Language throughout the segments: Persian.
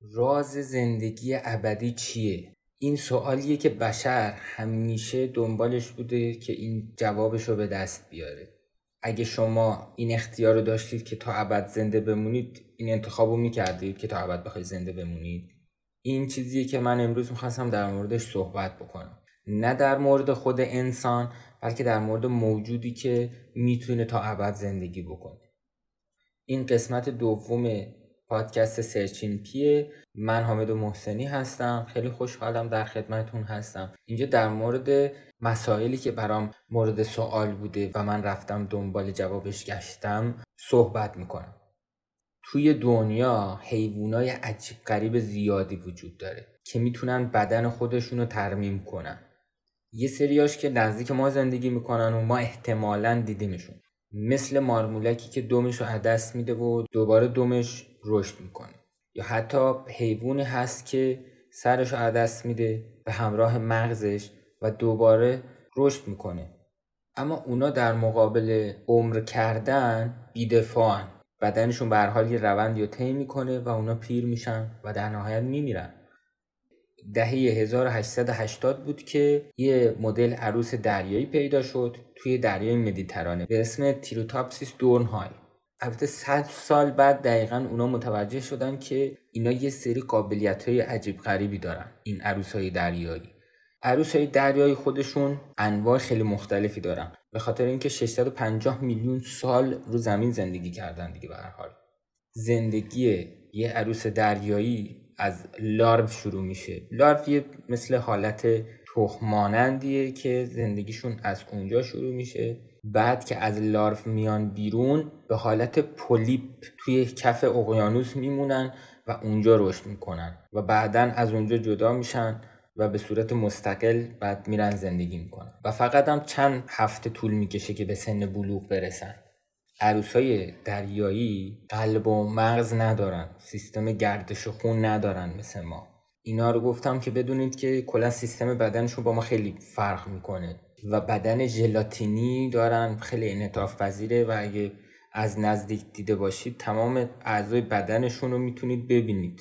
راز زندگی ابدی چیه؟ این سوالیه که بشر همیشه دنبالش بوده که این جوابش رو به دست بیاره. اگه شما این اختیار رو داشتید که تا ابد زنده بمونید این انتخاب رو می‌کردید که تا ابد بخواید زنده بمونید. این چیزیه که من امروز می‌خواستم در موردش صحبت بکنم. نه در مورد خود انسان بلکه در مورد موجودی که می‌تونه تا ابد زندگی بکنه. این قسمت دوم پادکست سرچین پیه من حامد محسنی هستم. خیلی خوشحالم در خدمتون هستم. اینجا در مورد مسائلی که برام مورد سوال بوده و من رفتم دنبال جوابش گشتم صحبت می‌کنم. توی دنیا حیوانای عجیب غریب زیادی وجود داره که می‌تونن بدن خودشون رو ترمیم کنن. یه سریاش که نزدیک ما زندگی می‌کنن و ما احتمالا دیدیمشون مثل مارمولکی که دومش رو دست میده و دوباره دومش رشد می‌کنه. یا حتی حیوانی هست که سرش رو دست میده به همراه مغزش و دوباره رشد می‌کنه. اما اونا در مقابل عمر کردن بیدفاعن. بدنشون به حال یه روندی رو طی می‌کنه و اونا پیر میشن و در نهایت میمیرن. دهه 1880 بود که یه مدل عروس دریایی پیدا شد توی دریای مدیترانه به اسم تیروتاپسیس دورنهای البته 100 سال بعد دقیقا اونا متوجه شدن که اینا یه سری قابلیت های عجیب غریبی دارن این عروس های دریایی. عروس های دریایی خودشون انواع خیلی مختلفی دارن. به خاطر اینکه 650 میلیون سال رو زمین زندگی کردن دیگه به هر حال. زندگی یه عروس دریایی از لارو شروع میشه. لارو یه مثل حالت تخمانندیه که زندگیشون از اونجا شروع میشه. بعد که از لارف میان بیرون به حالت پولیپ توی کف اقیانوس میمونن و اونجا رشد می‌کنن و بعدا از اونجا جدا میشن و به صورت مستقل بعد میرن زندگی می‌کنن. و فقط هم چند هفته طول می‌کشه که به سن بلوغ برسن. های دریایی قلب و مغز ندارن. سیستم گردش خون ندارن مثل ما. اینا رو گفتم که بدونید که کلا سیستم بدنشون با ما خیلی فرق می‌کنه و بدن ژلاتینی دارن خیلی انعطاف پذیره و اگه از نزدیک دیده باشید تمام اعضای بدنشون رو می‌تونید ببینید.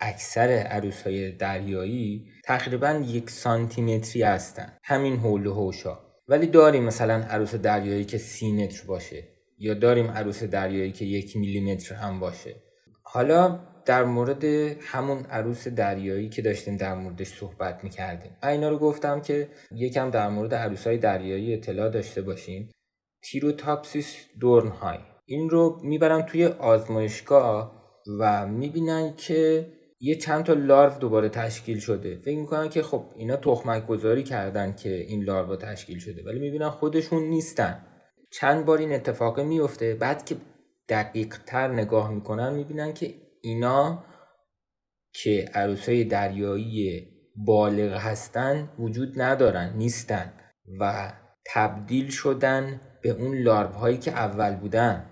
اکثر عروس های دریایی تقریبا یک سانتیمتری هستن. همین حول و حوشا. ولی داریم مثلا عروس دریایی که سی متر باشه یا داریم عروس دریایی که یک میلیمتر هم باشه. حالا در مورد همون عروس دریایی که داشتیم در موردش صحبت می‌کردیم. اینا رو گفتم که یکم در مورد عروس های دریایی اطلاع داشته باشیم تیروتاپسیس دورنهای این رو می‌برن توی آزمایشگاه و می‌بینن که یه چند تا لارو دوباره تشکیل شده. فکر می‌کنن که خب اینا تخمک گذاری کردن که این لارو تشکیل شده ولی می‌بینن خودشون نیستن. چند بار این اتفاق میفته بعد که دقیق تر نگاه می‌کنن می‌بینن که اینا که عروسای دریایی بالغ هستن وجود ندارن نیستن و تبدیل شدن به اون لارو هایی که اول بودن.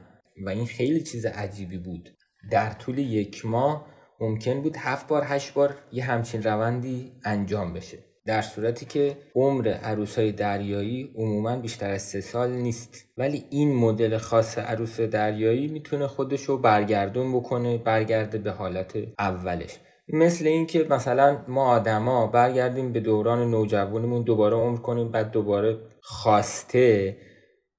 و این خیلی چیز عجیبی بود. در طول یک ماه ممکن بود هفت بار هشت بار یه همچین روندی انجام بشه. در صورتی که عمر عروسای دریایی عموما بیشتر از سه سال نیست. ولی این مدل خاص عروس دریایی می‌تونه خودش رو برگردون بکنه برگرده به حالت اولش. مثل اینکه مثلا ما آدما برگردیم به دوران نوجوانیمون دوباره عمر کنیم بعد دوباره خواسته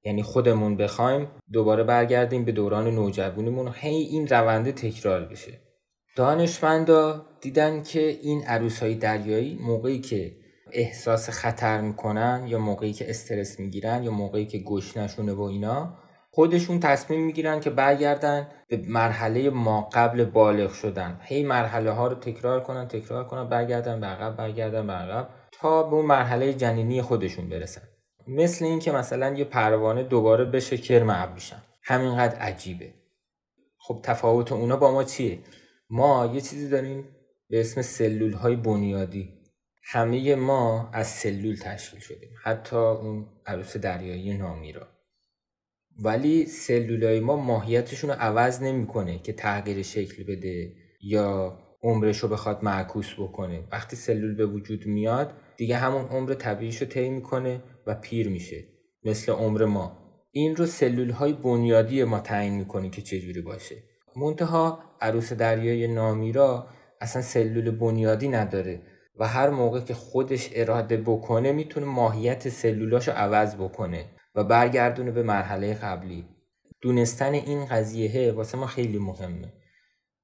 یعنی خودمون بخوایم دوباره برگردیم به دوران نوجوانیمون هی این رونده تکرار بشه. دانشمندا دیدن که این عروس های دریایی موقعی که احساس خطر می‌کنن یا موقعی که استرس می‌گیرن یا موقعی که گشنشونه و اینا خودشون تصمیم می‌گیرن که برگردن به مرحله ما قبل بالغ شدن. هی مرحله ها رو تکرار کنن تکرار کنن برگردن به عقب برگردن به عقب تا به اون مرحله جنینی خودشون برسن. مثل اینکه مثلا یه پروانه دوباره بشه کرم ابریشم همینقدر عجیبه. خب تفاوت اونا با ما چیه؟ ما یه چیزی داریم به اسم سلول های بنیادی. همه ما از سلول تشکیل شدیم حتی اون عروس دریایی نامیرا. ولی سلول های ما ماهیتشون رو عوض نمی‌کنه که تغییر شکل بده یا عمرش رو بخواد معکوس بکنه. وقتی سلول به وجود میاد دیگه همون عمر طبیعیش رو طی می‌کنه و پیر میشه مثل عمر ما. این رو سلول های بنیادی ما تعیین می‌کنه که چجوری باشه. منتها عروس دریای نامیرا اصلا سلول بنیادی نداره. و هر موقع که خودش اراده بکنه می‌تونه ماهیت سلولاشو عوض بکنه و برگردونه به مرحله قبلی. دونستن این قضیه واسه ما خیلی مهمه.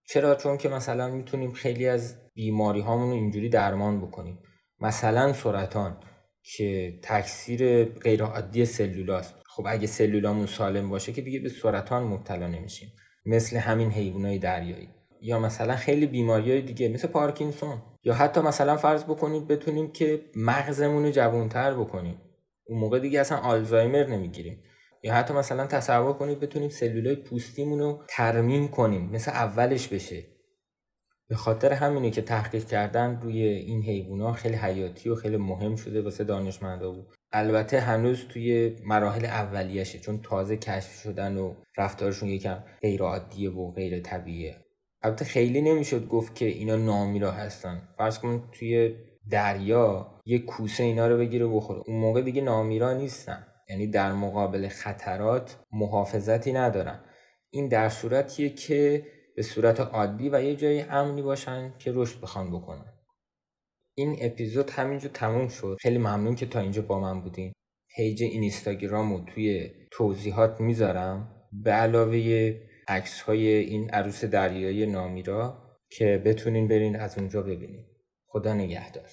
چرا؟ چون که مثلا می‌تونیم خیلی از بیماری هامون رو اینجوری درمان بکنیم. مثلا سرطان که تکثیر غیرعادی سلولاست. خب اگه سلولامون سالم باشه که دیگه به سرطان مبتلا نمیشیم. مثل همین حیوانات دریایی. یا مثلا خیلی بیماری های دیگه مثل پارکینسون. یا حتی مثلا فرض بکنید بتونیم که مغزمون رو جوانتر بکنیم. اون موقع دیگه اصلا آلزایمر نمی‌گیریم. یا حتی مثلا تصور کنید بتونیم سلولای پوستیمون رو ترمیم کنیم. مثل اولش بشه. به خاطر همینه که تحقیق کردن روی این حیوونا خیلی حیاتی و خیلی مهم شده واسه دانشمندا بود. البته هنوز توی مراحل اولیشه چون تازه کشف شدن و رفتارشون یکم غیر عادیه و غیر طبیعیه البته خیلی نمی‌شد گفت که اینا نامیرا هستن. فرض کن توی دریا یه کوسه اینا رو بگیره بخوره. اون موقع دیگه نامیرا نیستن. یعنی در مقابل خطرات محافظتی ندارن. این در صورتیه که به صورت عادی و یه جای امنی باشن که رشد بخوان بکنن. این اپیزود همینجا تموم شد. خیلی ممنون که تا اینجا با من بودین. پیج اینستاگرام رو توی توضیحات می‌ذارم. به علاوه عکس های این عروس دریایی نامیرا که بتونین برین از اونجا ببینین. خدا نگهدار.